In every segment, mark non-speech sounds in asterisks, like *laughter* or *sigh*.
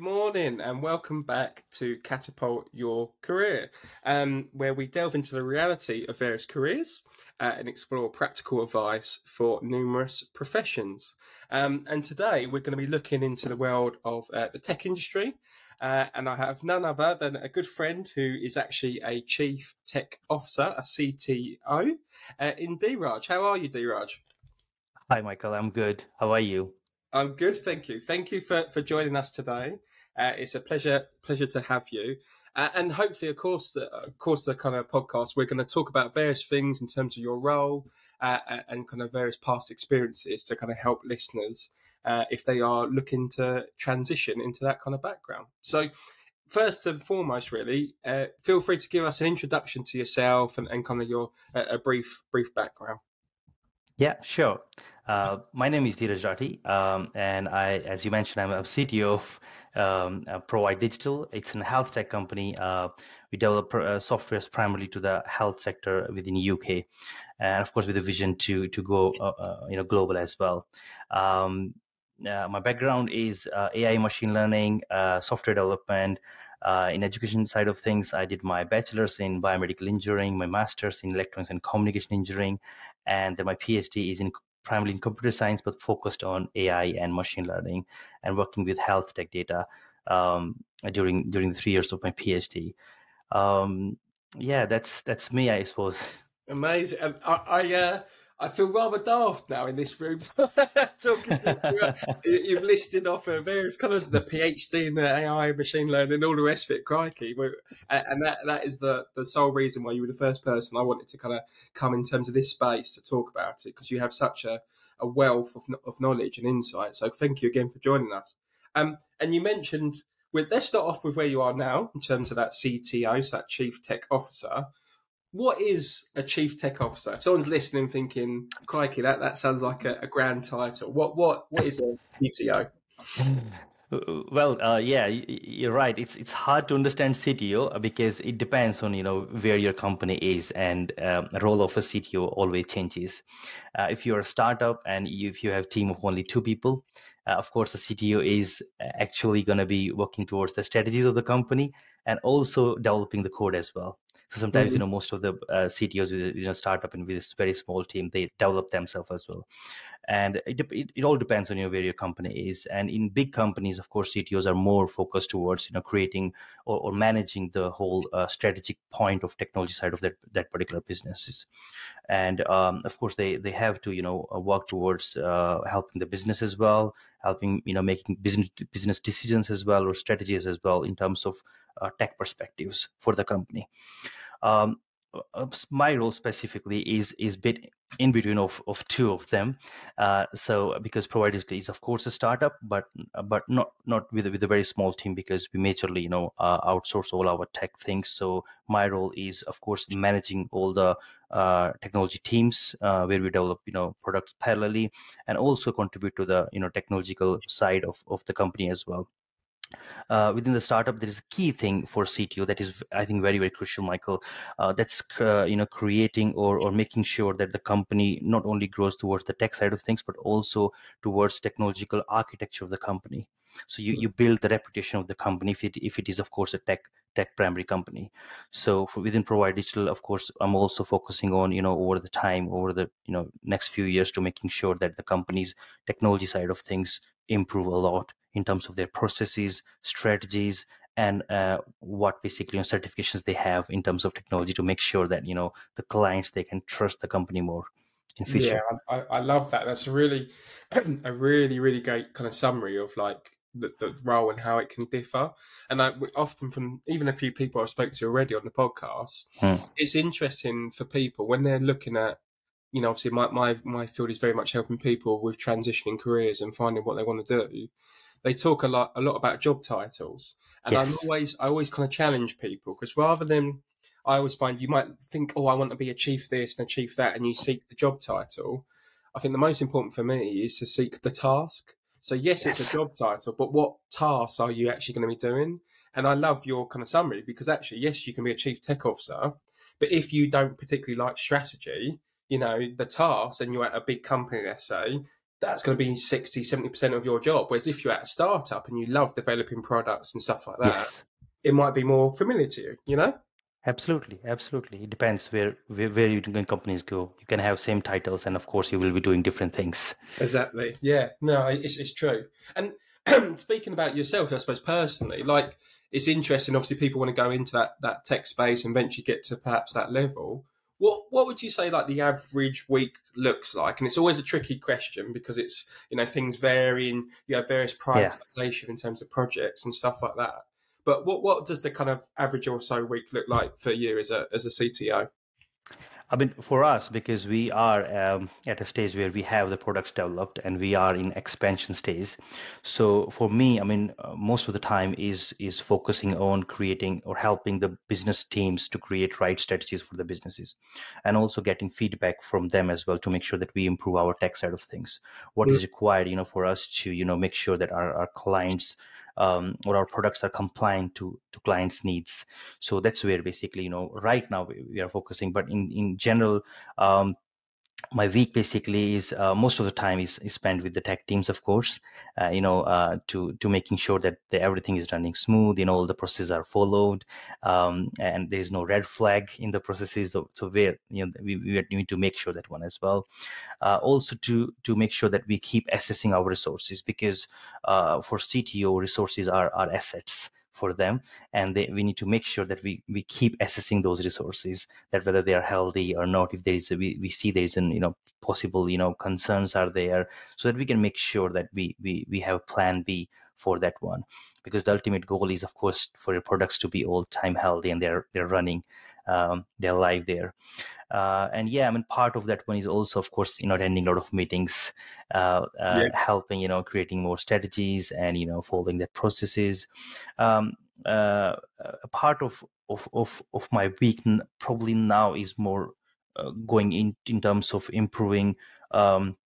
good morning, and welcome back to Catapult Your Career, um, where we delve into the reality of various careers uh, and explore practical advice for numerous professions. Um, and today we're going to be looking into the world of uh, the tech industry. Uh, and I have none other than a good friend who is actually a chief tech officer, a CTO, uh, in Dheeraj. How are you, Dheeraj? Hi, Michael. I'm good. How are you? I'm good, thank you. Thank you for, for joining us today. Uh, it's a pleasure pleasure to have you. Uh, and hopefully, of course, the, of course, the kind of podcast we're going to talk about various things in terms of your role uh, and kind of various past experiences to kind of help listeners uh, if they are looking to transition into that kind of background. So, first and foremost, really, uh, feel free to give us an introduction to yourself and, and kind of your a brief brief background. Yeah, sure. Uh, my name is Dheeraj Rathi, um, and I, as you mentioned, I'm a CTO of um, uh, Provide Digital. It's a health tech company. Uh, we develop uh, softwares primarily to the health sector within UK, and of course with a vision to to go uh, you know global as well. Um, my background is AI, machine learning, software development. in education side of things, I did my bachelor's in biomedical engineering, my master's in electronics and communication engineering, and then my PhD is in primarily in computer science, but focused on AI and machine learning and working with health tech data um, during during the three years of my PhD. Um, yeah, that's that's me, I suppose. Amazing. I, I uh, I feel rather daft now in this room *laughs* talking to *laughs* you. You've listed off uh, various kind of the PhD in the AI, machine learning, all the rest of it. Crikey, and that that is the the sole reason why you were the first person I wanted to kind of come in terms of this space to talk about it because you have such a, a wealth of, of knowledge and insight. So thank you again for joining us. Um, and you mentioned. With, let's start off with where you are now in terms of that CTO, so that Chief Tech Officer what is a chief tech officer? If someone's listening, thinking, "Crikey, that, that sounds like a, a grand title." What what what is a CTO? *laughs* Well, uh, yeah, you're right. It's it's hard to understand CTO because it depends on you know where your company is, and um, role of a CTO always changes. Uh, if you're a startup and if you have a team of only two people, uh, of course, the CTO is actually going to be working towards the strategies of the company and also developing the code as well. So sometimes, mm-hmm. you know, most of the uh, CTOs with you know startup and with this very small team, they develop themselves as well. And it, it, it all depends on you know, where your company is. And in big companies, of course, CTOs are more focused towards you know creating or, or managing the whole uh, strategic point of technology side of that that particular businesses. And um, of course, they they have to you know uh, work towards uh, helping the business as well, helping you know making business business decisions as well or strategies as well in terms of uh, tech perspectives for the company. Um, uh, my role specifically is is bit in between of, of two of them. Uh, so because Provider is of course a startup, but but not not with with a very small team because we majorly you know uh, outsource all our tech things. So my role is of course managing all the uh, technology teams uh, where we develop you know products parallelly and also contribute to the you know technological side of of the company as well uh, within the startup there is a key thing for cto that is i think very very crucial michael uh, that's uh, you know creating or, or making sure that the company not only grows towards the tech side of things but also towards technological architecture of the company. So you, you build the reputation of the company if it, if it is of course a tech tech primary company. So within provide digital of course i'm also focusing on you know over the time over the you know next few years to making sure that the company's technology side of things improve a lot in terms of their processes, strategies, and uh, what basically you know, certifications they have in terms of technology to make sure that you know the clients they can trust the company more in future. Yeah, I, I love that. That's a really, *clears throat* a really, really great kind of summary of like the, the role and how it can differ. And I often from even a few people I've spoken to already on the podcast, hmm. it's interesting for people when they're looking at you know, obviously my, my, my field is very much helping people with transitioning careers and finding what they want to do they talk a lot a lot about job titles, and yes. I'm always I always kind of challenge people because rather than I always find you might think, oh, I want to be a chief this and a chief that, and you seek the job title. I think the most important for me is to seek the task. So yes, yes. it's a job title, but what tasks are you actually going to be doing? And I love your kind of summary because actually, yes, you can be a chief tech officer, but if you don't particularly like strategy, you know, the task and you're at a big company, let's say, that's going to be 60, 70% of your job. Whereas if you're at a startup and you love developing products and stuff like that, yes. it might be more familiar to you, you know? Absolutely, absolutely. It depends where where, where you can companies go. You can have same titles, and of course, you will be doing different things. Exactly. Yeah. No, it's it's true. And *clears throat* speaking about yourself, I suppose personally, like it's interesting. Obviously, people want to go into that that tech space and eventually get to perhaps that level. What what would you say like the average week looks like? And it's always a tricky question because it's you know things vary and you have various prioritization yeah. in terms of projects and stuff like that. But what what does the kind of average or so week look like for you as a as a CTO? I mean, for us, because we are um, at a stage where we have the products developed and we are in expansion stage. So for me, I mean, uh, most of the time is is focusing on creating or helping the business teams to create right strategies for the businesses, and also getting feedback from them as well to make sure that we improve our tech side of things. What mm-hmm. is required, you know, for us to you know make sure that our, our clients um, or our products are compliant to to clients needs. So that's where basically you know right now we, we are focusing. But in in general um, my week basically is uh, most of the time is, is, spent with the tech teams of course uh, you know uh, to to making sure that the, everything is running smooth you know all the processes are followed um, and there is no red flag in the processes so, so we you know we, we need to make sure that one as well. Uh, also to to make sure that we keep assessing our resources because uh, for cto resources are, are assets for them and they, we need to make sure that we, we keep assessing those resources that whether they are healthy or not if there is a, we, we see there is an you know possible you know concerns are there so that we can make sure that we we, we have plan b for that one. Because the ultimate goal is of course for your products to be all time healthy and they're they're running um, they're live there uh, and yeah i mean part of that one is also of course you know attending a lot of meetings uh, uh, yeah. helping you know creating more strategies and you know following that processes um, uh, a part of, of of of my week probably now is more uh, going in in terms of improving um,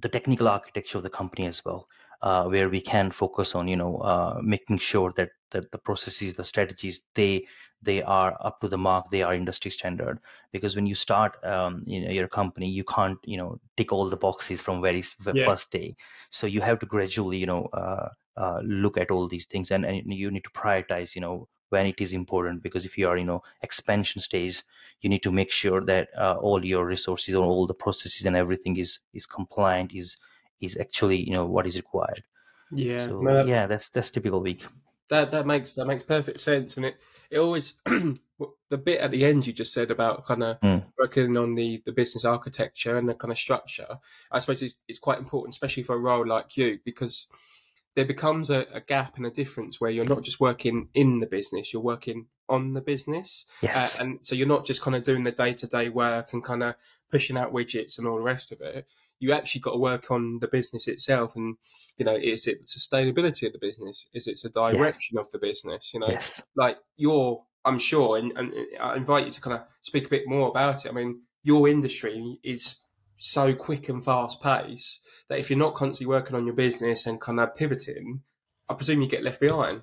the technical architecture of the company as well uh, where we can focus on you know uh, making sure that that the processes the strategies they they are up to the mark they are industry standard. Because when you start um, you know, your company you can't you know tick all the boxes from very yeah. first day. So you have to gradually you know uh, uh, look at all these things and, and you need to prioritize you know when it is important. Because if you are you know expansion stage you need to make sure that uh, all your resources or all the processes and everything is is compliant is is actually you know what is required. Yeah. So, no, yeah that's that's typical week that that makes that makes perfect sense, and it it always *clears throat* the bit at the end you just said about kind of mm. working on the the business architecture and the kind of structure. I suppose it's, it's quite important, especially for a role like you, because there becomes a, a, gap and a difference where you're not just working in the business, you're working on the business. Yes. Uh, and so you're not just kind of doing the day to day work and kind of pushing out widgets and all the rest of it you actually got to work on the business itself and you know is it the sustainability of the business is it the direction yeah. of the business you know yes. like you're i'm sure and, and i invite you to kind of speak a bit more about it i mean your industry is so quick and fast pace that if you're not constantly working on your business and kind of pivoting i presume you get left behind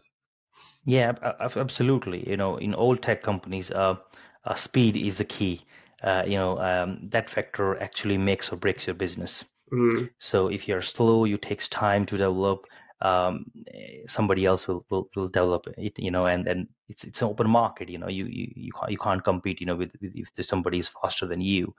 yeah absolutely you know in all tech companies uh, uh, speed is the key uh, you know um, that factor actually makes or breaks your business. Mm. So if you're slow, you takes time to develop. Um, somebody else will, will, will develop it, you know, and then it's it's an open market, you know. You you you can't, you can't compete, you know, with, with if somebody is faster than you,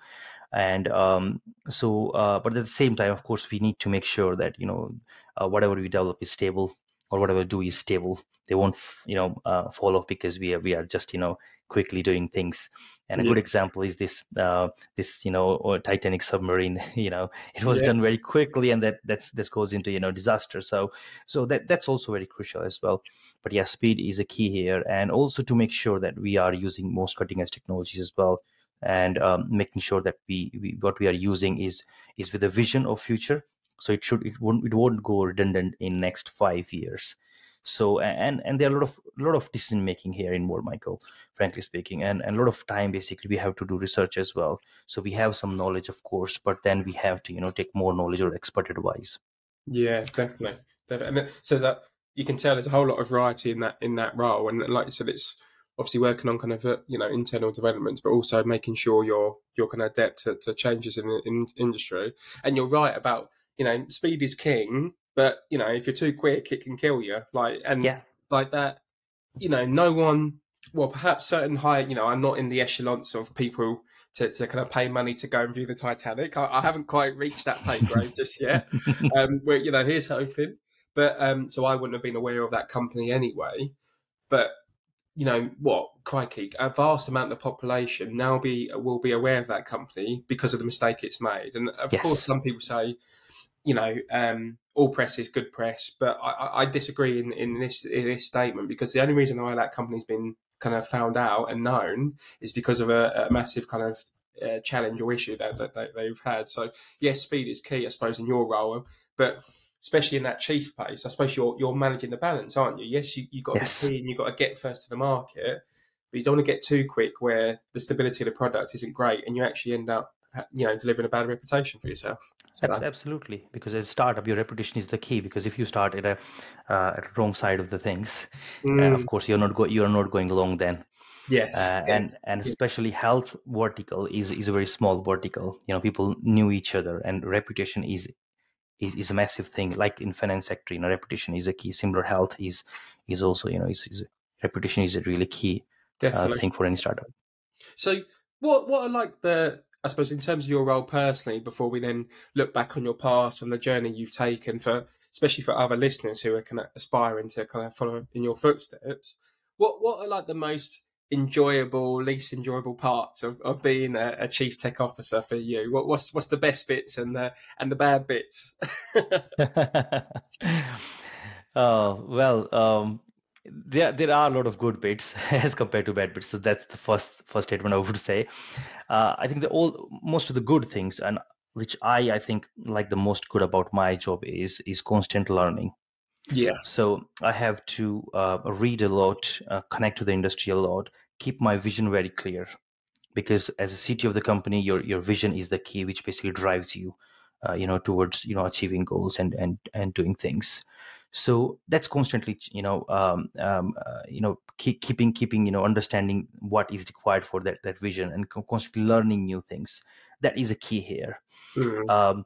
and um, so. Uh, but at the same time, of course, we need to make sure that you know uh, whatever we develop is stable or whatever we do is stable. They won't, you know, uh, fall off because we are we are just you know quickly doing things. And a yeah. good example is this uh, this you know Titanic submarine. *laughs* You know, it was yeah. done very quickly, and that that's this goes into you know disaster. So so that that's also very crucial as well. But yeah, speed is a key here, and also to make sure that we are using most cutting edge technologies as well and um, making sure that we, we, what we are using is is with a vision of future. So it should it won't it won't go redundant in next five years. So and and there are a lot of a lot of decision making here involved michael frankly speaking and, and a lot of time basically we have to do research as well. So we have some knowledge of course but then we have to you know take more knowledge or expert advice. Yeah definitely, definitely. and so that you can tell there's a whole lot of variety in that in that role. And like you said it's obviously working on kind of uh, you know internal developments, but also making sure you're you're kind of adept to, to changes in the in industry. And you're right about you know, speed is king, but you know, if you're too quick, it can kill you. Like and yeah. like that, you know, no one. Well, perhaps certain high. You know, I'm not in the echelons of people to, to kind of pay money to go and view the Titanic. I, I haven't quite reached that pay grade just yet. *laughs* Um, where you know, here's hoping. But um, so I wouldn't have been aware of that company anyway. But you know what, crikey, a vast amount of the population now be will be aware of that company because of the mistake it's made. And of Yes. course, some people say, you know, um, all press is good press, but I, I- disagree in, in this in this statement because the only reason why that company's been kind of found out and known is because of a, a massive kind of uh, challenge or issue that, that, that they've had. So yes, speed is key, I suppose, in your role, but especially in that chief pace, I suppose you're you're managing the balance, aren't you? Yes, you you got Yes. to be key and you got to get first to the market, but you don't want to get too quick where the stability of the product isn't great and you actually end up you know delivering a bad reputation for yourself. So, Absolutely, because as a startup, your reputation is the key. Because if you start at a uh, at wrong side of the things, uh, mm, of course you're not go- you're not going along then. yes, Uh, and and Yeah. especially health vertical is is a very small vertical. You know, people knew each other, and reputation is is, is a massive thing. Like in finance sector, you know, reputation is a key. Similar health is is also you know is, is reputation is a really key uh, thing for any startup. So, what what are like the I suppose in terms of your role personally, before we then look back on your past and the journey you've taken for, especially for other listeners who are kind of aspiring to kind of follow in your footsteps. What what are like the most enjoyable, least enjoyable parts of, of being a, a chief tech officer for you? What what's what's the best bits and the and the bad bits? *laughs* *laughs* Oh, well, um, there there are a lot of good bits *laughs* as compared to bad bits. So that's the first first statement I would say. Uh, I think the all most of the good things and which I I think like the most good about my job is is constant learning. yeah. So I have to uh, read a lot, uh, connect to the industry a lot, keep my vision very clear. Because as a CTO of the company, your your vision is the key, which basically drives you, uh, you know, towards you know achieving goals and and and doing things. So that's constantly, you know, um, um, uh, you know, keep, keeping keeping you know understanding what is required for that that vision and constantly learning new things. That is a key here Mm, um,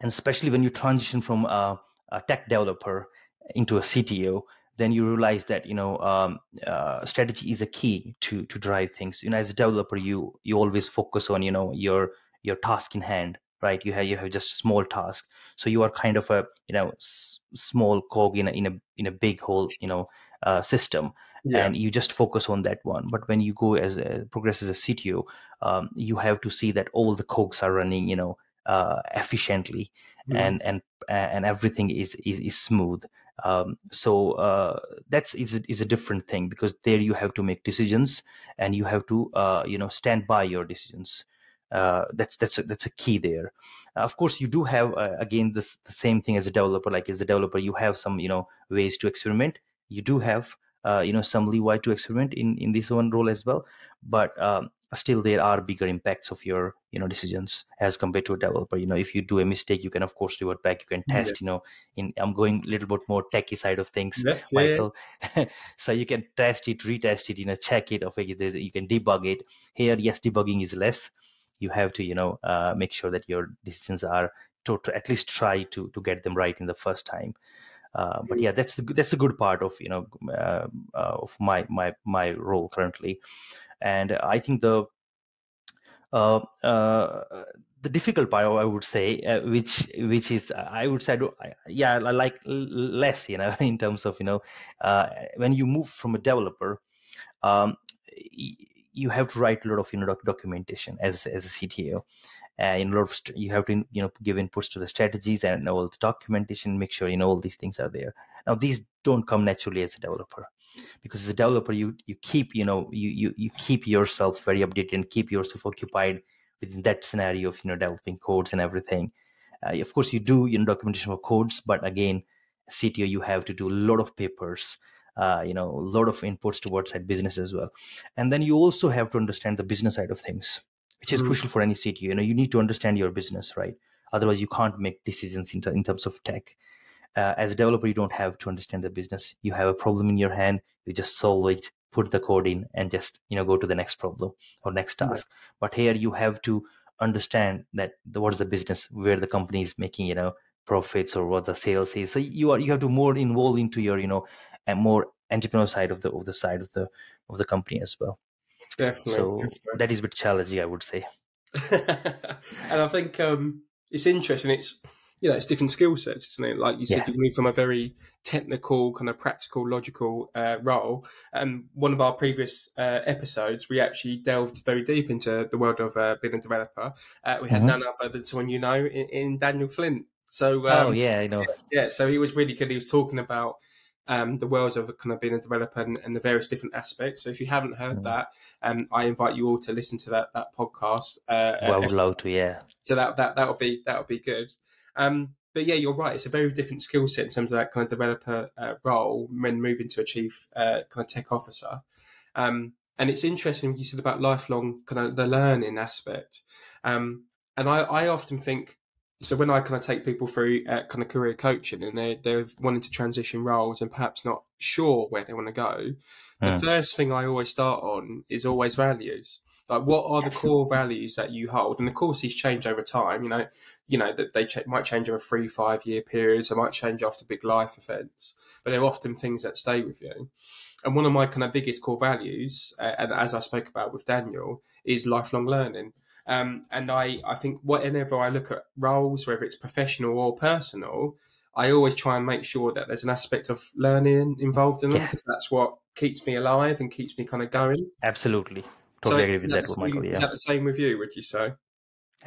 and especially when you transition from a, a tech developer into a CTO, then you realize that you know um, uh, strategy is a key to to drive things. You know, as a developer, you you always focus on you know your your task in hand, right? You have you have just small task, so you are kind of a you know s- small cog in a in a in a big whole you know uh, system yeah. and you just focus on that one. But when you go as a, progress as a CTO, um, you have to see that all the cogs are running, you know, uh, efficiently, Mm, and and and everything is is, is smooth. Um, so uh, that's is a, is a different thing because there you have to make decisions and you have to uh, you know stand by your decisions. Uh, that's that's a, that's a key there. Uh, of course, you do have uh, again this the same thing as a developer. Like as a developer, you have some you know ways to experiment. You do have uh, you know some leeway to experiment in in this one role as well. But um, still there are bigger impacts of your you know decisions as compared to a developer. You know if you do a mistake you can of course revert back. You can Yeah. test you know in i'm going a little bit more techy side of things michael. *laughs* So you can test it retest it you know check it. There's, you can debug it. Here yes debugging is less. You have to you know uh, make sure that your decisions are to, to at least try to to get them right in the first time uh, but yeah that's the, that's a good part of you know uh, uh, of my my my role currently. And i think the uh, uh, the difficult part i would say uh, which which is i would say I yeah i like less you know *laughs* in terms of you know uh, when you move from a developer um, you have to write a lot of you know doc- documentation as as a cto and in lot of st- you have to you know give inputs to the strategies and all the documentation make sure you know all these things are there. Now these don't come naturally as a developer because as a developer you you keep you know you you, you keep yourself very updated and keep yourself occupied within that scenario of you know developing codes and everything. Uh, of course you do you know documentation for codes but again cto you have to do a lot of papers uh, you know a lot of inputs towards that business as well. And then you also have to understand the business side of things which is Mm. crucial for any cto you know you need to understand your business right? Otherwise you can't make decisions in, ter- in terms of tech. Uh, as a developer you don't have to understand the business. You have a problem in your hand you just solve it put the code in and just you know go to the next problem or next Yeah. task. But here you have to understand that the, what is the business where the company is making you know profits or what the sales is. So you are you have to more involve into your you know a more entrepreneur side of the of the side of the of the company as well definitely so definitely. that is a bit challenging i would say *laughs* and i think um it's interesting it's you know, it's different skill sets, isn't it? Like you said, yeah. you move from a very technical, kind of practical, logical uh, role. And one of our previous uh, episodes, we actually delved very deep into the world of uh, being a developer. Uh, we had mm-hmm. none other than someone you know in, in Daniel Flint. So, oh, um, oh yeah, I know. Yeah, so he was really good. He was talking about um, the worlds of kind of being a developer and, and, the various different aspects. So if you haven't heard mm. that, um, I invite you all to listen to that that podcast. Uh, well, would love to, yeah. So that that that'll be that'll be good. Um, but yeah, you're right. It's a very different skill set in terms of that kind of developer uh, role when moving to a chief uh, kind of tech officer. Um, and it's interesting what you said about lifelong kind of the learning aspect. Um, and I, I, often think so when I kind of take people through uh, kind of career coaching and they're, they're wanting to transition roles and perhaps not sure where they want to go, the hmm. first thing I always start on is always values. Like, what are the core values that you hold? And of course, these change over time. You know, you know that they ch- might change over three, five year periods. They might change after big life events, but they're often things that stay with you. And one of my kind of biggest core values, uh, and as I spoke about with Daniel, is lifelong learning. Um, and I, I think whenever I look at roles, whether it's professional or personal, I always try and make sure that there's an aspect of learning involved in them because yeah. that's what keeps me alive and keeps me kind of going. Absolutely. Totally so agree with that, Michael. Yeah. Is that the same with you? Would you say?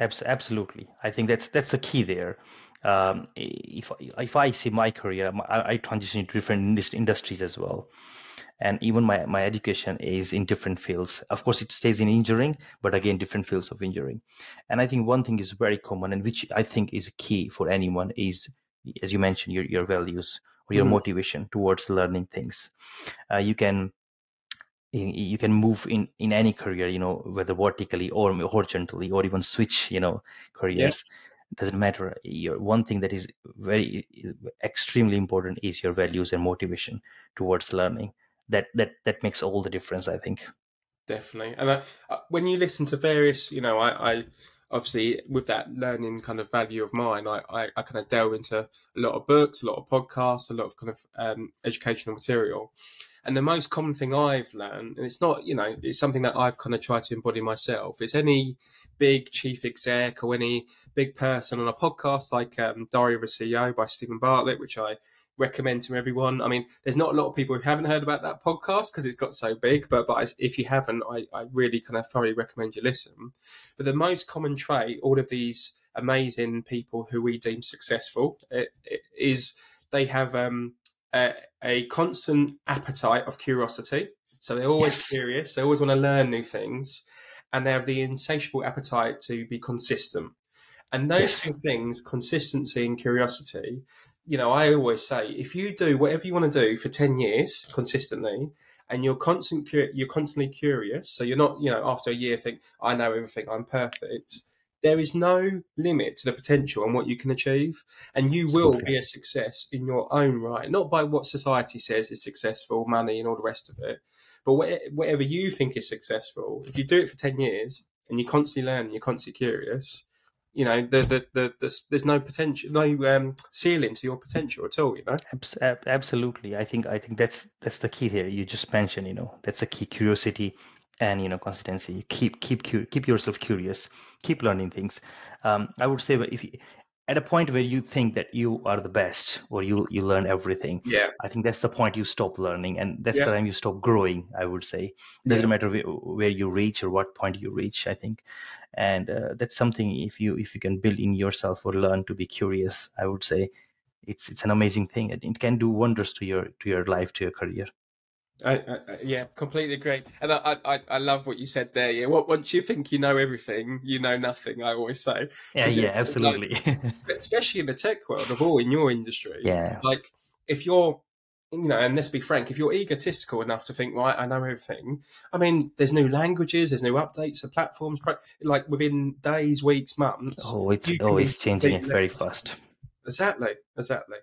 Absolutely, I think that's that's the key there. Um, if if I see my career, I, I transition into different industries as well, and even my my education is in different fields. Of course, it stays in engineering, but again, different fields of engineering. And I think one thing is very common, and which I think is key for anyone, is as you mentioned, your your values or your mm-hmm. motivation towards learning things. Uh, you can you can move in in any career you know whether vertically or horizontally or even switch you know careers yeah. doesn't matter your one thing that is very extremely important is your values and motivation towards learning that that that makes all the difference i think. Definitely. And uh, uh when you listen to various you know i i obviously with that learning kind of value of mine I, I, I kind of delve into a lot of books a lot of podcasts a lot of kind of um, educational material. And the most common thing I've learned, and it's not, you know, it's something that I've kind of tried to embody myself, is any big chief exec or any big person on a podcast like um, Diary of a CEO by Steven Bartlett, which I recommend to everyone. I mean, there's not a lot of people who haven't heard about that podcast because it's got so big, but but if you haven't, I, I really kind of thoroughly recommend you listen. But the most common trait, all of these amazing people who we deem successful, it, it is they have um, a, a constant appetite of curiosity. So they're always yes. curious. They always want to learn new things, and they have the insatiable appetite to be consistent. And those yes. two things, consistency and curiosity, you know, I always say, if you do whatever you want to do for ten years consistently, and you're constant, you're constantly curious, so you're not, you know, after a year think I know everything, I'm perfect there is no limit to the potential and what you can achieve, and you will okay. be a success in your own right, not by what society says is successful, money, and all the rest of it, but whatever you think is successful. If you do it for ten years and you constantly learn, and you're constantly curious, you know, the, the, the, the, there's no potential, no um, ceiling to your potential at all. You know, absolutely. I think I think that's that's the key here. You just mentioned, you know, that's a key curiosity and you know consistency keep keep keep yourself curious keep learning things um, i would say if at a point where you think that you are the best or you you learn everything yeah i think that's the point you stop learning and that's yeah. the time you stop growing i would say it doesn't yeah. matter where, where, you reach or what point you reach i think and uh, that's something if you if you can build in yourself or learn to be curious i would say it's it's an amazing thing it can do wonders to your to your life to your career I, I, yeah, completely agree, and I, I, I love what you said there. Yeah, what once you think you know everything, you know nothing. I always say. Yeah, yeah, it, absolutely. Like, *laughs* especially in the tech world, of all in your industry. Yeah. Like if you're, you know, and let's be frank, if you're egotistical enough to think, right, I know everything. I mean, there's new languages, there's new updates, the platforms, like within days, weeks, months. Oh, it's always changing very fast. Exactly, exactly.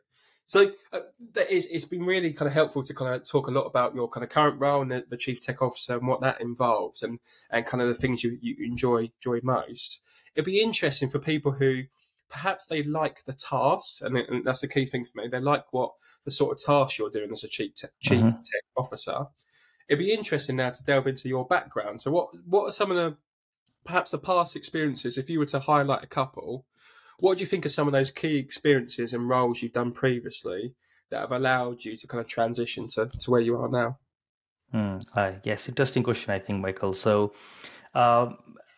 So uh, it's, it's been really kind of helpful to kind of talk a lot about your kind of current role and the, the chief tech officer and what that involves and, and kind of the things you, you enjoy enjoy most. It'd be interesting for people who perhaps they like the tasks, and, and that's the key thing for me. They like what the sort of tasks you're doing as a chief te- chief mm-hmm. tech officer. It'd be interesting now to delve into your background. So, what what are some of the perhaps the past experiences? If you were to highlight a couple, what do you think are some of those key experiences and roles you've done previously that have allowed you to kind of transition to, to where you are now? Mm, uh, yes, interesting question, I think, Michael. So, uh,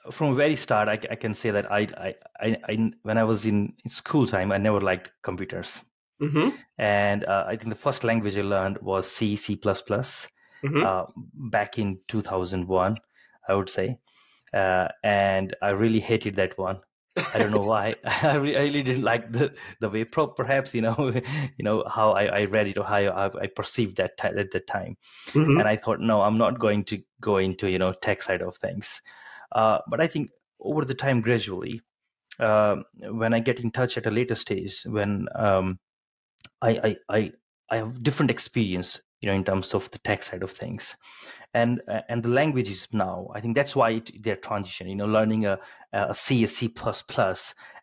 from very start, I, I, can say that I, I, I, when I was in school time, I never liked computers. Mm-hmm. And uh, I think the first language I learned was C, C++, mm-hmm. Uh, back in 2001, I would say. Uh, and I really hated that one. I don't know why. *laughs* I really didn't like the the way, perhaps you know, *laughs* you know how I, I read it or how I, I perceived that t- at the time, mm-hmm. and I thought, no, I'm not going to go into you know tech side of things. Uh, but I think over the time, gradually, uh, when I get in touch at a later stage, when um, I, I I I have different experience, you know, in terms of the tech side of things, and uh, and the languages now i think that's why it, they're transition you know learning a, a c a c++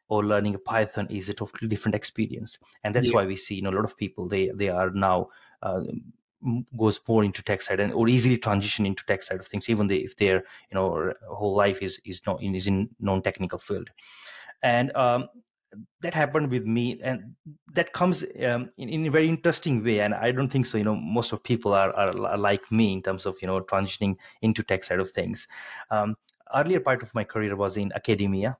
or learning a python is a totally different experience. And that's yeah. why we see you know a lot of people they they are now uh, goes more into tech side and or easily transition into tech side of things even they, if their you know whole life is is not in is in non-technical field. And um, that happened with me and that comes um, in, in, a very interesting way and i don't think so you know most of people are, are, are like me in terms of you know transitioning into tech side of things um, earlier part of my career was in academia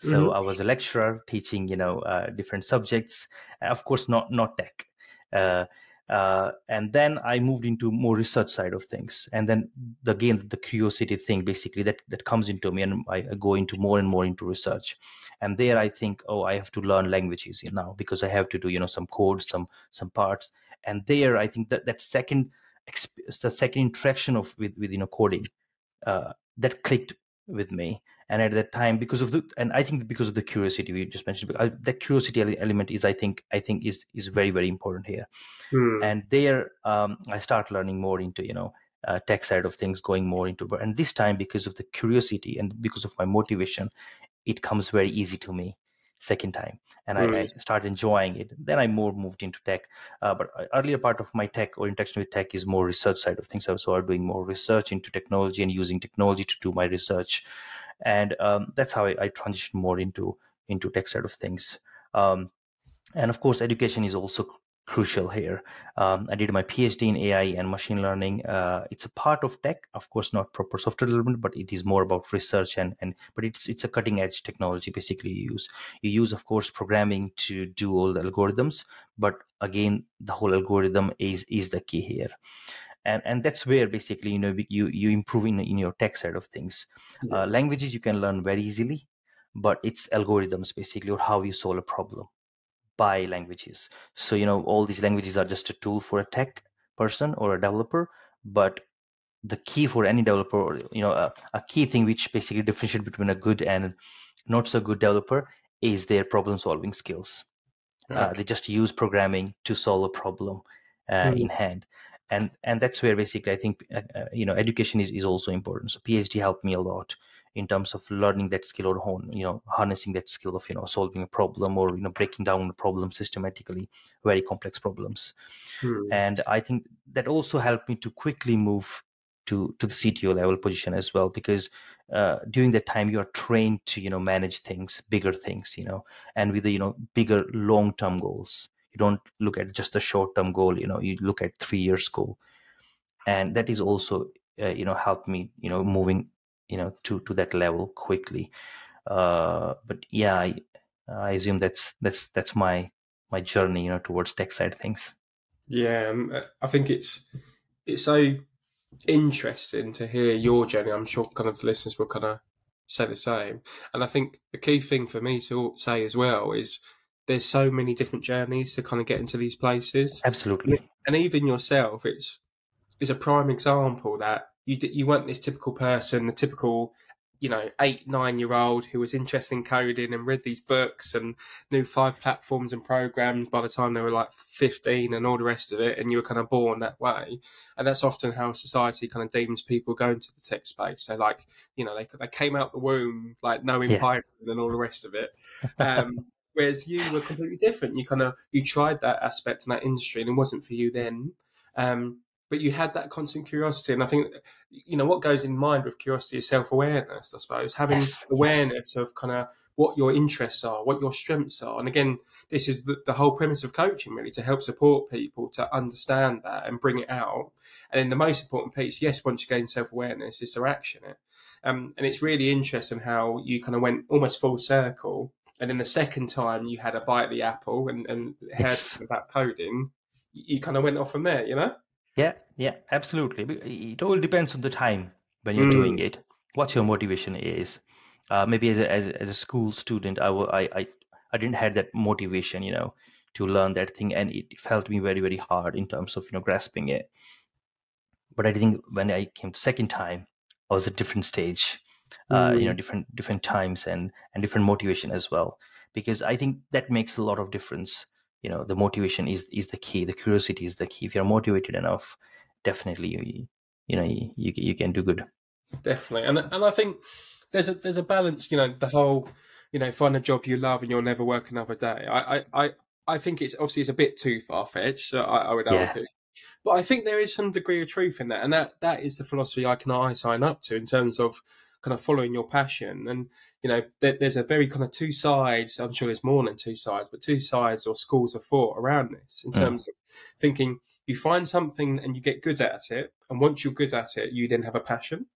so mm-hmm. i was a lecturer teaching you know uh, different subjects of course not not tech uh, uh, and then I moved into more research side of things. And then the, again, the curiosity thing basically that, that comes into me and I, go into more and more into research. And there I think, oh, I have to learn languages you know, because I have to do, you know, some code, some, some parts. And there I think that that second, the second interaction of with, with, you know, coding, uh, that clicked with me and at that time because of the and i think because of the curiosity we just mentioned I, that curiosity element is i think i think is is very very important here hmm. and there um, i start learning more into you know uh, tech side of things going more into and this time because of the curiosity and because of my motivation it comes very easy to me second time and I, I, hmm. start enjoying it then i more moved into tech uh, but earlier part of my tech or interaction with tech is more research side of things so i'm doing more research into technology and using technology to do my research and um, that's how I, I transitioned more into into tech side of things. Um, and of course, education is also crucial here. Um, I did my PhD in AI and machine learning. Uh, it's a part of tech, of course, not proper software development, but it is more about research and and but it's it's a cutting edge technology. Basically, you use you use of course programming to do all the algorithms, but again, the whole algorithm is is the key here and and that's where basically you know you you improve in, in your tech side of things yeah. uh, languages you can learn very easily but it's algorithms basically or how you solve a problem by languages. So you know all these languages are just a tool for a tech person or a developer but the key for any developer or you know a, a key thing which basically differentiates between a good and not so good developer is their problem solving skills. Okay. uh, they just use programming to solve a problem uh, mm-hmm. in hand. And and that's where basically i think uh, uh, you know education is, is also important. So phd helped me a lot in terms of learning that skill or hone you know harnessing that skill of you know solving a problem or you know breaking down a problem systematically very complex problems. Hmm. and i think that also helped me to quickly move to to the cto level position as well because uh, during that time you are trained to you know manage things bigger things you know and with the you know bigger long term goals. You don't look at just the short term goal you know you look at three years goal. And that is also uh, you know helped me you know moving you know to to that level quickly uh, but yeah I, I assume that's that's that's my my journey you know towards tech side things yeah um, i think it's it's so interesting to hear your journey i'm sure kind of the listeners will kind of say the same and i think the key thing for me to say as well is there's so many different journeys to kind of get into these places. Absolutely. And even yourself, it's is a prime example that you you weren't this typical person, the typical you know, eight, nine year old who was interested in coding and read these books and knew five platforms and programs by the time they were like 15 and all the rest of it. And you were kind of born that way. And that's often how society kind of deems people going to the tech space. So, like, you know, they, they came out the womb, like knowing yeah. Python and all the rest of it. *laughs* Um, whereas you were completely different. You kind of, you tried that aspect in that industry and it wasn't for you then. Um, but you had that constant curiosity. And I think, you know, what goes in mind with curiosity is self awareness, I suppose, having yes. awareness of kind of what your interests are, what your strengths are. And again, this is the, the, whole premise of coaching, really, to help support people to understand that and bring it out. And then the most important piece, yes, once you gain self awareness, is to action it. Um, and it's really interesting how you kind of went almost full circle. And then the second time you had a bite of the apple and, and heard yes. about coding, you kind of went off from there, you know? Yeah, yeah, absolutely. It all depends on the time when you're mm. doing it. What your motivation is. Uh, maybe as a, as, as, a school student, I, I, I, I didn't have that motivation, you know, to learn that thing, and it felt me very, very hard in terms of you know grasping it. But I think when I came the second time, I was at different stage, uh, you know, mm. different different times and and different motivation as well. Because I think that makes a lot of difference you know the motivation is is the key the curiosity is the key. If you're motivated enough definitely you you know you, you, can do good. Definitely. And and i think there's a there's a balance you know the whole you know find a job you love and you'll never work another day. I i i, I think it's obviously it's a bit too far-fetched so I, I would argue. Yeah. but i think there is some degree of truth in that and that that is the philosophy i can i sign up to in terms of kind of following your passion. And, you know, there, there's a very kind of two sides, I'm sure there's more than two sides, but two sides or schools of thought around this in terms of thinking you find something and you get good at it. And once you're good at it, you then have a passion.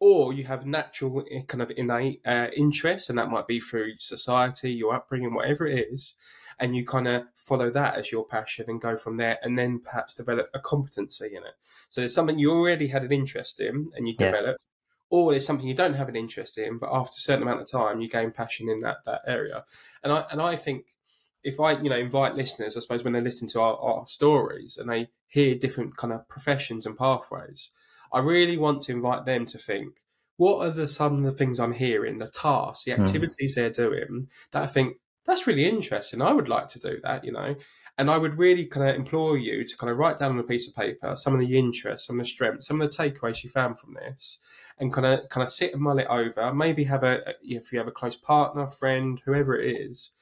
Or you have natural eh, kind of innate uh, interest, and that might be through society, your upbringing, whatever it is and you kind of follow that as your passion and go from there and then perhaps develop a competency in it so there's something you already had an interest in and you yeah. Or it's something you don't have an interest in, but after a certain amount of time, you gain passion in that that area. And I and I think if I you know invite listeners, I suppose when they listen to our, our stories and they hear different kind of professions and pathways, I really want to invite them to think. What are the some of the things I'm hearing, the tasks, the hmm. activities mm. they're doing that I think that's really interesting. I would like to do that, you know. And I would really kind of implore you to kind of write down on a piece of paper some of the interests, some of the strengths, some of the takeaways you found from this, and kind of kind of sit and mull it over. Maybe have a if you have a close partner, friend, whoever it is,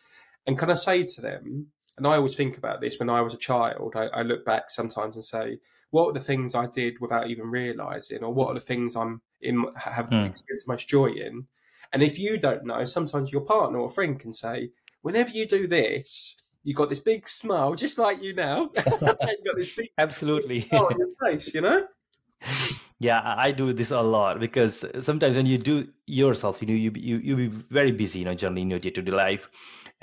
and kind of say to them. And I always think about this when I was a child. I, I look back sometimes and say, what are the things I did without even realizing, or what are the things I'm in have hmm. experienced most joy in? And if you don't know, sometimes your partner or friend can say, whenever you do this, you got this big smile, just like you now. *laughs* you got this big absolutely big on your face, you know. Yeah, I do this a lot because sometimes when you do yourself, you know, you you you be very busy, you know, generally in your day to day life,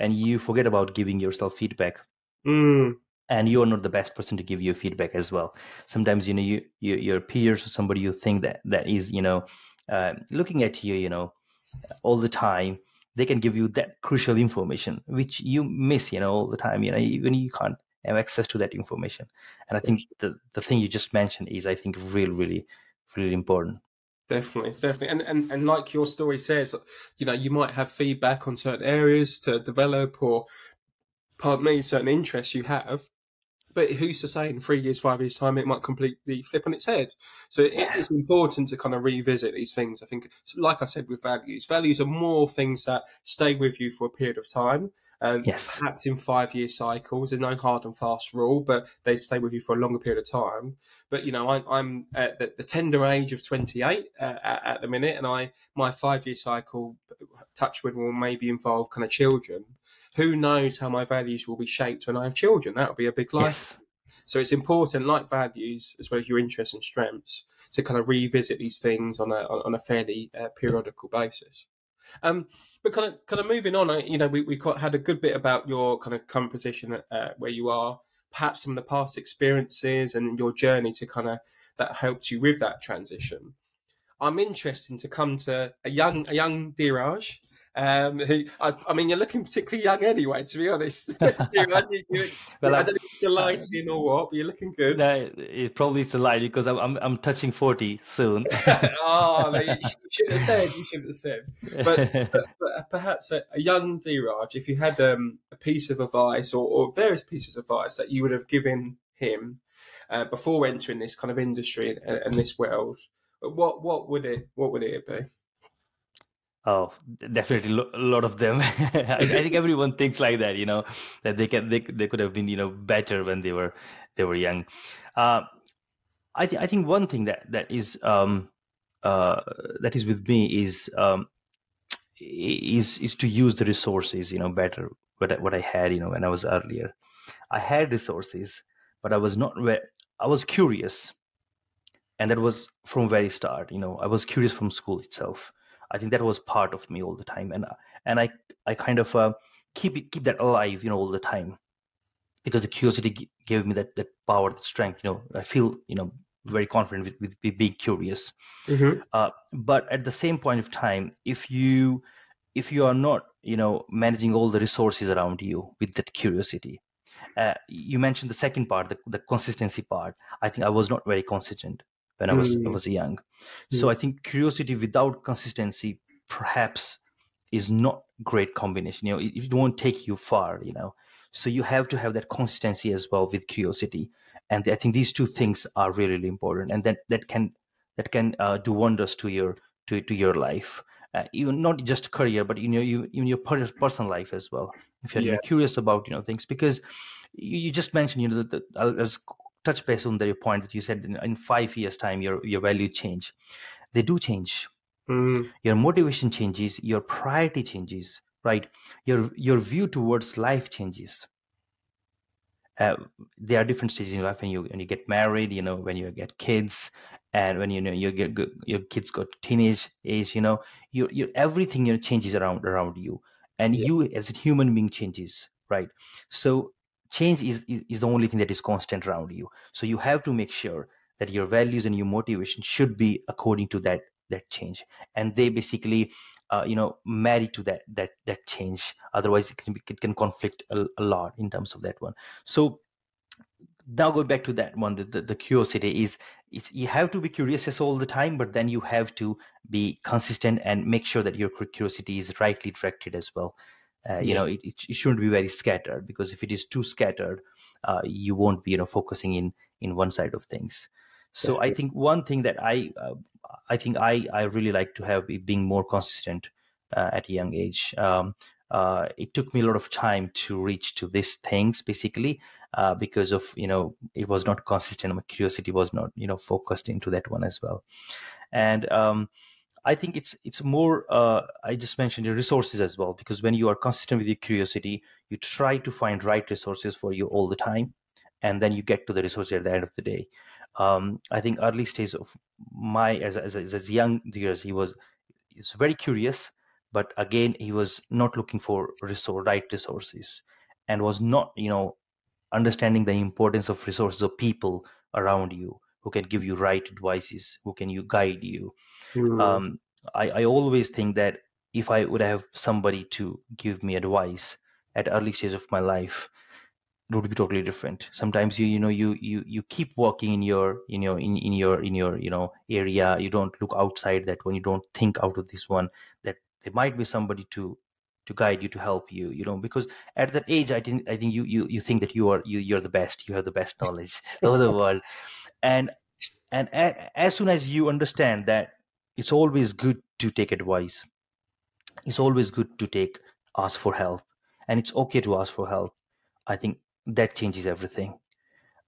and you forget about giving yourself feedback. Mm. And you're not the best person to give you feedback as well. Sometimes you know you, you your peers or somebody you think that that is you know uh, looking at you, you know, all the time they can give you that crucial information which you miss you know all the time you know even you can't have access to that information. And i think the the thing you just mentioned is i think really really really important. Definitely definitely. And, and and like your story says you know you might have feedback on certain areas to develop or pardon me certain interests you have but who's to say in three years, five years' time, it might completely flip on its head? So it, it's important to kind of revisit these things. I think, like I said, with values, values are more things that stay with you for a period of time. Um, yes. Perhaps in five year cycles. There's no hard and fast rule, but they stay with you for a longer period of time. But, you know, I, am at the, the, tender age of 28 uh, at, at, the minute, and I my five year cycle, touch wood, will maybe involve kind of children who knows how my values will be shaped when I have children? That will be a big life. Yes. So it's important, like values as well as your interests and strengths, to kind of revisit these things on a on a fairly uh, periodical basis. Um, but kind of kind of moving on, you know, we we had a good bit about your kind of current position uh, where you are, perhaps some of the past experiences and your journey to kind of that helped you with that transition. I'm interested to come to a young a young Dheeraj Um, he, I, I, mean, you're looking particularly young anyway, to be honest. *laughs* *laughs* you, *laughs* you, well, I don't know if it's a lighting or what, but you're looking good. No, it probably is a lie because I'm, I'm, I'm touching 40 soon. oh, no, you shouldn't have said. You shouldn't have said. But, but, but perhaps a, a, young Dheeraj, if you had um, a piece of advice or, or, various pieces of advice that you would have given him uh, before entering this kind of industry and, and this world, what what would it what would it be? Oh, definitely a lot of them. *laughs* I, think everyone thinks like that, you know, that they can they, they could have been, you know, better when they were they were young. Uh, I think I think one thing that that is um, uh, that is with me is um, is is to use the resources, you know, better. What I, what I had, you know, when I was earlier, I had resources, but I was not. I was curious, and that was from very start. You know, I was curious from school itself I think that was part of me all the time, and and I I kind of uh, keep it, keep that alive, you know, all the time, because the curiosity g- gave me that that power, that strength. You know, I feel you know very confident with, with being curious. Mm-hmm. Uh, but at the same point of time, if you if you are not you know managing all the resources around you with that curiosity, uh, you mentioned the second part, the, the consistency part. I think I was not very consistent when I was mm. I was young. Mm. So I think curiosity without consistency perhaps is not great combination. You know, it, it won't take you far. You know, so you have to have that consistency as well with curiosity, and I think these two things are really, really important, and that that can that can uh, do wonders to your to to your life. Uh, even not just career, but in your you, in your personal life as well. If you're yeah. curious about you know things, because you, you just mentioned you know that, as touch base on the point that you said in, in five years time your your value change. They do change. Mm. your motivation changes your priority changes right? Your your view towards life changes. Uh, there are different stages in life when you when you get married you know when you get kids and when you know you get your kids got teenage age you know your your everything you know, changes around around you. And yeah. you as a human being changes right? So change is, is, is the only thing that is constant around you. So you have to make sure that your values and your motivation should be according to that that change. And they basically uh, you know marry to that that that change. Otherwise it can be, it can conflict a, a lot in terms of that one. So now go back to that one the, the, the curiosity is you have to be curious all the time but then you have to be consistent and make sure that your curiosity is rightly directed as well uh, you know it, it, shouldn't be very scattered because if it is too scattered uh, you won't be you know focusing in in one side of things. So That's i think one thing that i uh, i think i i really like to have being more consistent uh, at a young age. Um, uh, it took me a lot of time to reach to these things basically uh, because of you know it was not consistent. My curiosity was not you know focused into that one as well. And um, I think it's it's more. Uh, I just mentioned the resources as well because when you are consistent with your curiosity, you try to find right resources for you all the time, and then you get to the resource at the end of the day. Um, I think early stage of my as as, as young years, he was he's very curious, but again he was not looking for resource right resources, and was not you know understanding the importance of resources of people around you who can give you right advices, who can you guide you. Mm. Um, I, I always think that if I would have somebody to give me advice at early stage of my life, it would be totally different. Sometimes you you know you you you keep walking in your in your in, in your in your you know area. You don't look outside that when you don't think out of this one that there might be somebody to to guide you to help you you know because at that age i think i think you you, you think that you are you you're the best you have the best knowledge *laughs* of the *laughs* world and and a, as soon as you understand that it's always good to take advice. It's always good to take ask for help and it's okay to ask for help. I think that changes everything.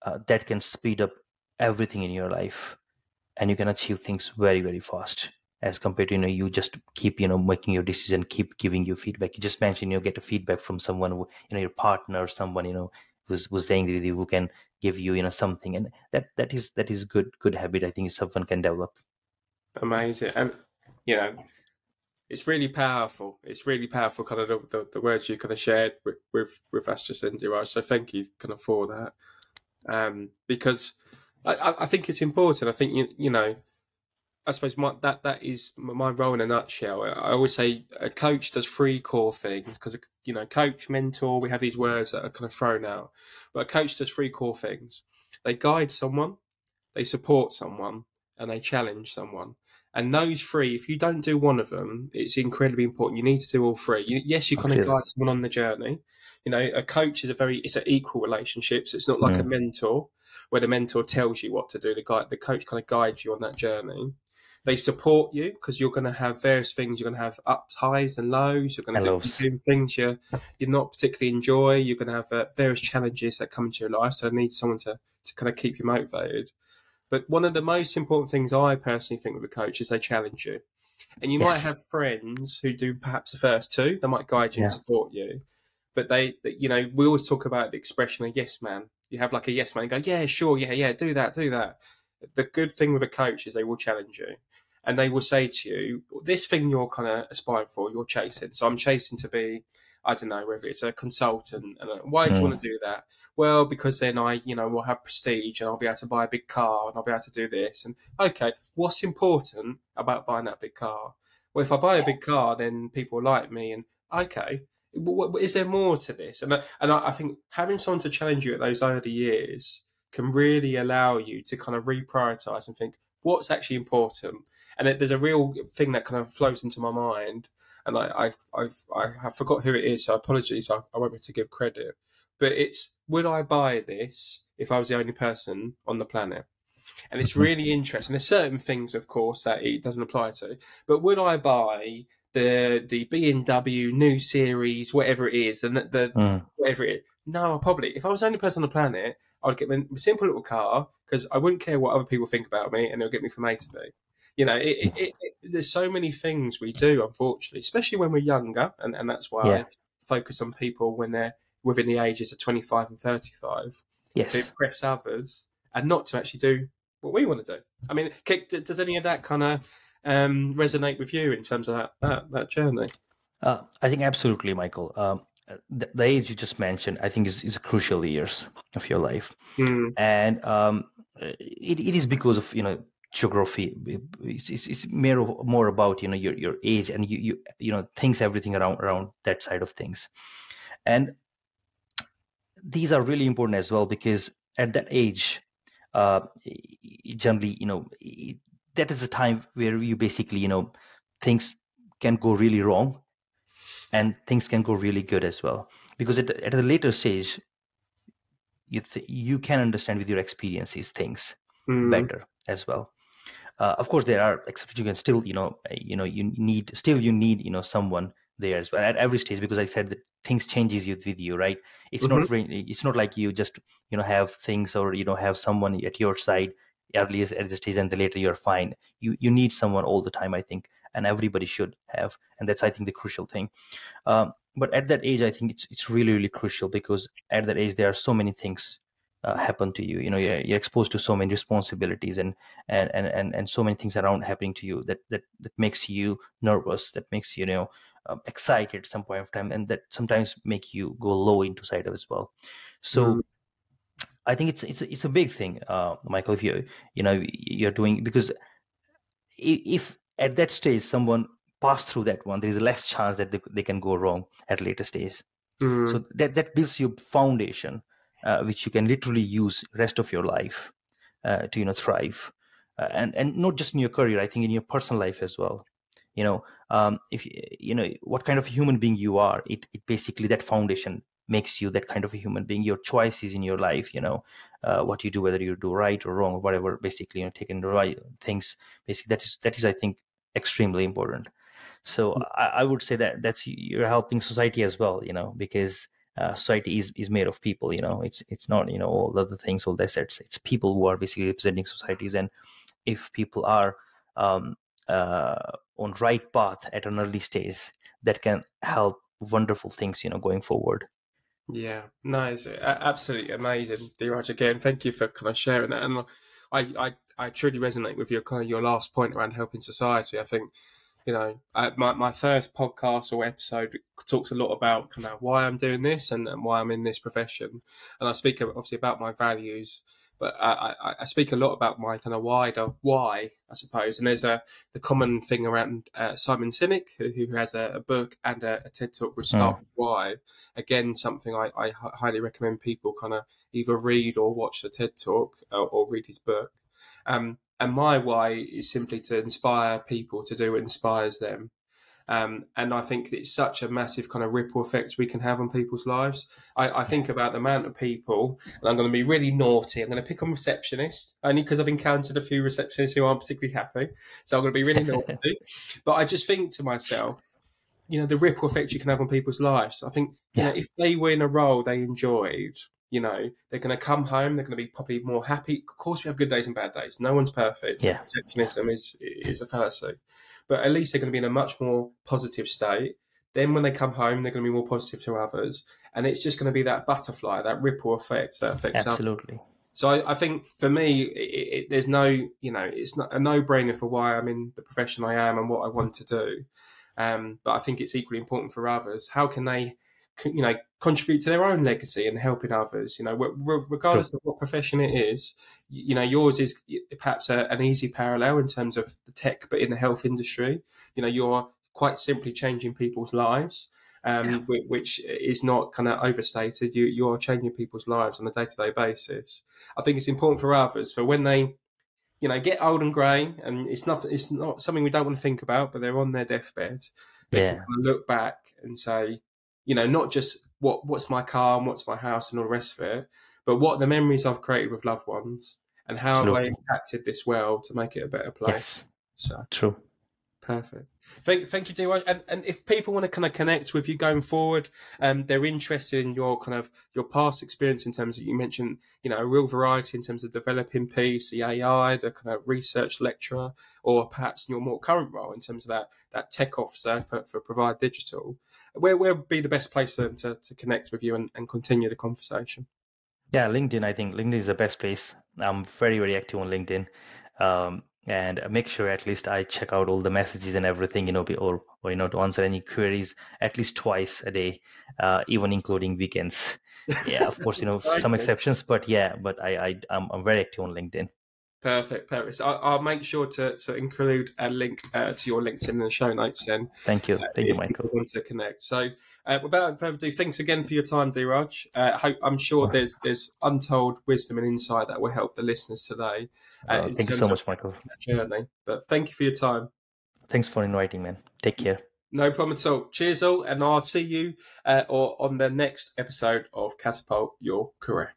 Uh, that can speed up everything in your life and you can achieve things very very fast as compared to you know you just keep you know making your decision keep giving you feedback. You just mentioned you get a feedback from someone who, you know your partner or someone you know who's who's saying with you who can give you you know something and that that is that is good good habit i think someone can develop amazing and you know it's really powerful it's really powerful kind of the, the, the words you kind of shared with with, with us just in then so thank you kind of for that um because I, I think it's important i think you you know I suppose my, that that is my role in a nutshell. I always say a coach does three core things because you know, coach, mentor. We have these words that are kind of thrown out, but a coach does three core things. They guide someone, they support someone, and they challenge someone. And those three, if you don't do one of them, it's incredibly important. You need to do all three. You, yes, you kind of guide someone on the journey. You know, a coach is a very it's an equal relationship. So it's not like mm. a mentor where the mentor tells you what to do. The guy, the coach kind of guides you on that journey. They support you because you're going to have various things. You're going to have ups, highs, and lows. You're going to do things you you're not particularly enjoy. You're going to have uh, various challenges that come into your life. So I need someone to to kind of keep you motivated. But one of the most important things I personally think with a coach is they challenge you. And you yes. might have friends who do perhaps the first two. They might guide you yeah. and support you. But they, you know, we always talk about the expression of yes man. You have like a yes man go, yeah, sure, yeah, yeah, do that, do that. The good thing with a coach is they will challenge you and they will say to you, this thing you're kind of aspiring for, you're chasing. So I'm chasing to be I don't know whether it's a consultant. And why do you want to mm. do that? Well, because then I, you know, will have prestige and I'll be able to buy a big car and I'll be able to do this. And okay, what's important about buying that big car? Well, if I buy a big car, then people like me. And okay, is there more to this? And uh, I, and I think having someone to challenge you at those early years can really allow you to kind of reprioritize and think what's actually important. And there's a real thing that kind of floats into my mind and I, I've, I've, I have forgot who it is, so apologies. I, I won't be able to give credit, but it's would I buy this if I was the only person on the planet? And it's really interesting. There's certain things, of course, that it doesn't apply to, but would I buy the the BMW new series, whatever it is, and the, the mm. whatever it is? No, probably. If I was the only person on the planet, I'd get a simple little car because I wouldn't care what other people think about me, and it'll get me from A to B. You know, it, it, it, there's so many things we do, unfortunately, especially when we're younger, and, and that's why yeah. I focus on people when they're within the ages of 25 and 35 yes. to impress others and not to actually do what we want to do. I mean, does any of that kind of um, resonate with you in terms of that that, that journey? Uh, I think absolutely, Michael. Um, the, the, age you just mentioned, I think, is, is crucial years of your life, mm. and um, it, it is because of you know geography it's, it's, it's more more about you know your your age and you you you know things everything around around that side of things. And these are really important as well because at that age uh generally you know that is the time where you basically you know things can go really wrong and things can go really good as well. Because at, at a later stage you th- you can understand with your experiences things mm. better as well uh, of course there are exceptions you can still you know uh, you know you need still you need you know someone there as well at every stage because i said that things changes with, with you right? It's mm-hmm. not really, it's not like you just you know have things or you know have someone at your side early at the stage and the later you're fine. You you need someone all the time i think and everybody should have and that's i think the crucial thing. Um, but at that age i think it's it's really really crucial because at that age there are so many things uh, happen to you you know you're, you're, exposed to so many responsibilities and, and and and and so many things around happening to you that that that makes you nervous that makes you, you know um, excited at some point of time and that sometimes make you go low into side as well so mm-hmm. i think it's it's it's a big thing uh, michael if you you know you're doing because if at that stage someone passed through that one there is less chance that they, they can go wrong at later stage mm-hmm. so that that builds your foundation uh, which you can literally use rest of your life uh, to you know thrive. Uh, and and not just in your career i think in your personal life as well. You know um, if you know what kind of human being you are it, it basically that foundation makes you that kind of a human being. Your choices in your life you know uh, what you do whether you do right or wrong or whatever basically you know taking the right things basically that is that is i think extremely important. So mm. I, I would say that that's you're helping society as well you know because uh, society is, is made of people you know it's it's not you know all the things all the assets it's people who are basically representing societies. And if people are um, uh, on right path at an early stage that can help wonderful things you know going forward. Yeah. Nice. Absolutely amazing Dheeraj again. Thank you for kind of sharing that. And I, I I truly resonate with your kind of your last point around helping society. I think you know, uh, my, my first podcast or episode talks a lot about kind of why I'm doing this and, and why I'm in this profession. And I speak obviously about my values, but I, I, I, speak a lot about my kind of wider why, I suppose. And there's a the common thing around uh, Simon Sinek, who, who has a, a, book and a, a TED talk with Start mm. with Why. Again, something I, I highly recommend people kind of either read or watch the TED talk or, or read his book. Um, and my why is simply to inspire people to do what inspires them. Um, and I think it's such a massive kind of ripple effect we can have on people's lives. I, I, think about the amount of people, and I'm going to be really naughty. I'm going to pick on receptionists only because I've encountered a few receptionists who aren't particularly happy. So I'm going to be really naughty. *laughs* but I just think to myself, you know, the ripple effect you can have on people's lives. I think, you yeah. know, if they were in a role they enjoyed, you know, they're going to come home. They're going to be probably more happy. Of course, we have good days and bad days. No one's perfect. Yeah. Perfectionism is is a fallacy, but at least they're going to be in a much more positive state. Then, when they come home, they're going to be more positive to others, and it's just going to be that butterfly, that ripple effect that affects absolutely. Others. So I, I, think for me, it, it, there's no, you know, it's not a no-brainer for why I'm in the profession I am and what I want to do. Um, but I think it's equally important for others. How can they you know contribute to their own legacy and helping others you know regardless of what profession it is you know yours is perhaps a, an easy parallel in terms of the tech but in the health industry you know you're quite simply changing people's lives um, yeah. which is not kind of overstated you you are changing people's lives on a day-to-day basis i think it's important for others for when they you know get old and grey and it's not it's not something we don't want to think about but they're on their deathbed they yeah. can kind of look back and say you know, not just what what's my car and what's my house and all the rest of it, but what the memories I've created with loved ones and how Absolutely. I impacted this world to make it a better place. Yes. So true. Perfect. Thank, thank you, Dheeraj. And, and if people want to kind of connect with you going forward, um, they're interested in your kind of your past experience in terms of you mentioned, you know, a real variety in terms of developing piece, the AI, the kind of research lecturer, or perhaps in your more current role in terms of that that tech officer for, for Provide Digital. Where where would be the best place for them to, to connect with you and, and continue the conversation? Yeah, LinkedIn. I think LinkedIn is the best place. I'm very very active on LinkedIn. Um, and make sure at least I check out all the messages and everything, you know, or, or you know, to answer any queries at least twice a day, uh, even including weekends. Yeah, of course, you know, *laughs* some exceptions, but yeah, but I, I I'm, I'm very active on LinkedIn. Perfect, perfect. I'll, I'll, make sure to, to include a link uh, to your LinkedIn in the show notes. Then, thank you, uh, thank you, Michael. Want to connect? So, uh, without further ado, thanks again for your time, Dheeraj. Uh, hope, I'm sure there's there's untold wisdom and insight that will help the listeners today. Uh, thank you so much, Michael. Journey, but thank you for your time. Thanks for inviting, man. Take care. No problem at all. Cheers, all, and I'll see you uh, or on the next episode of Catapult Your Career.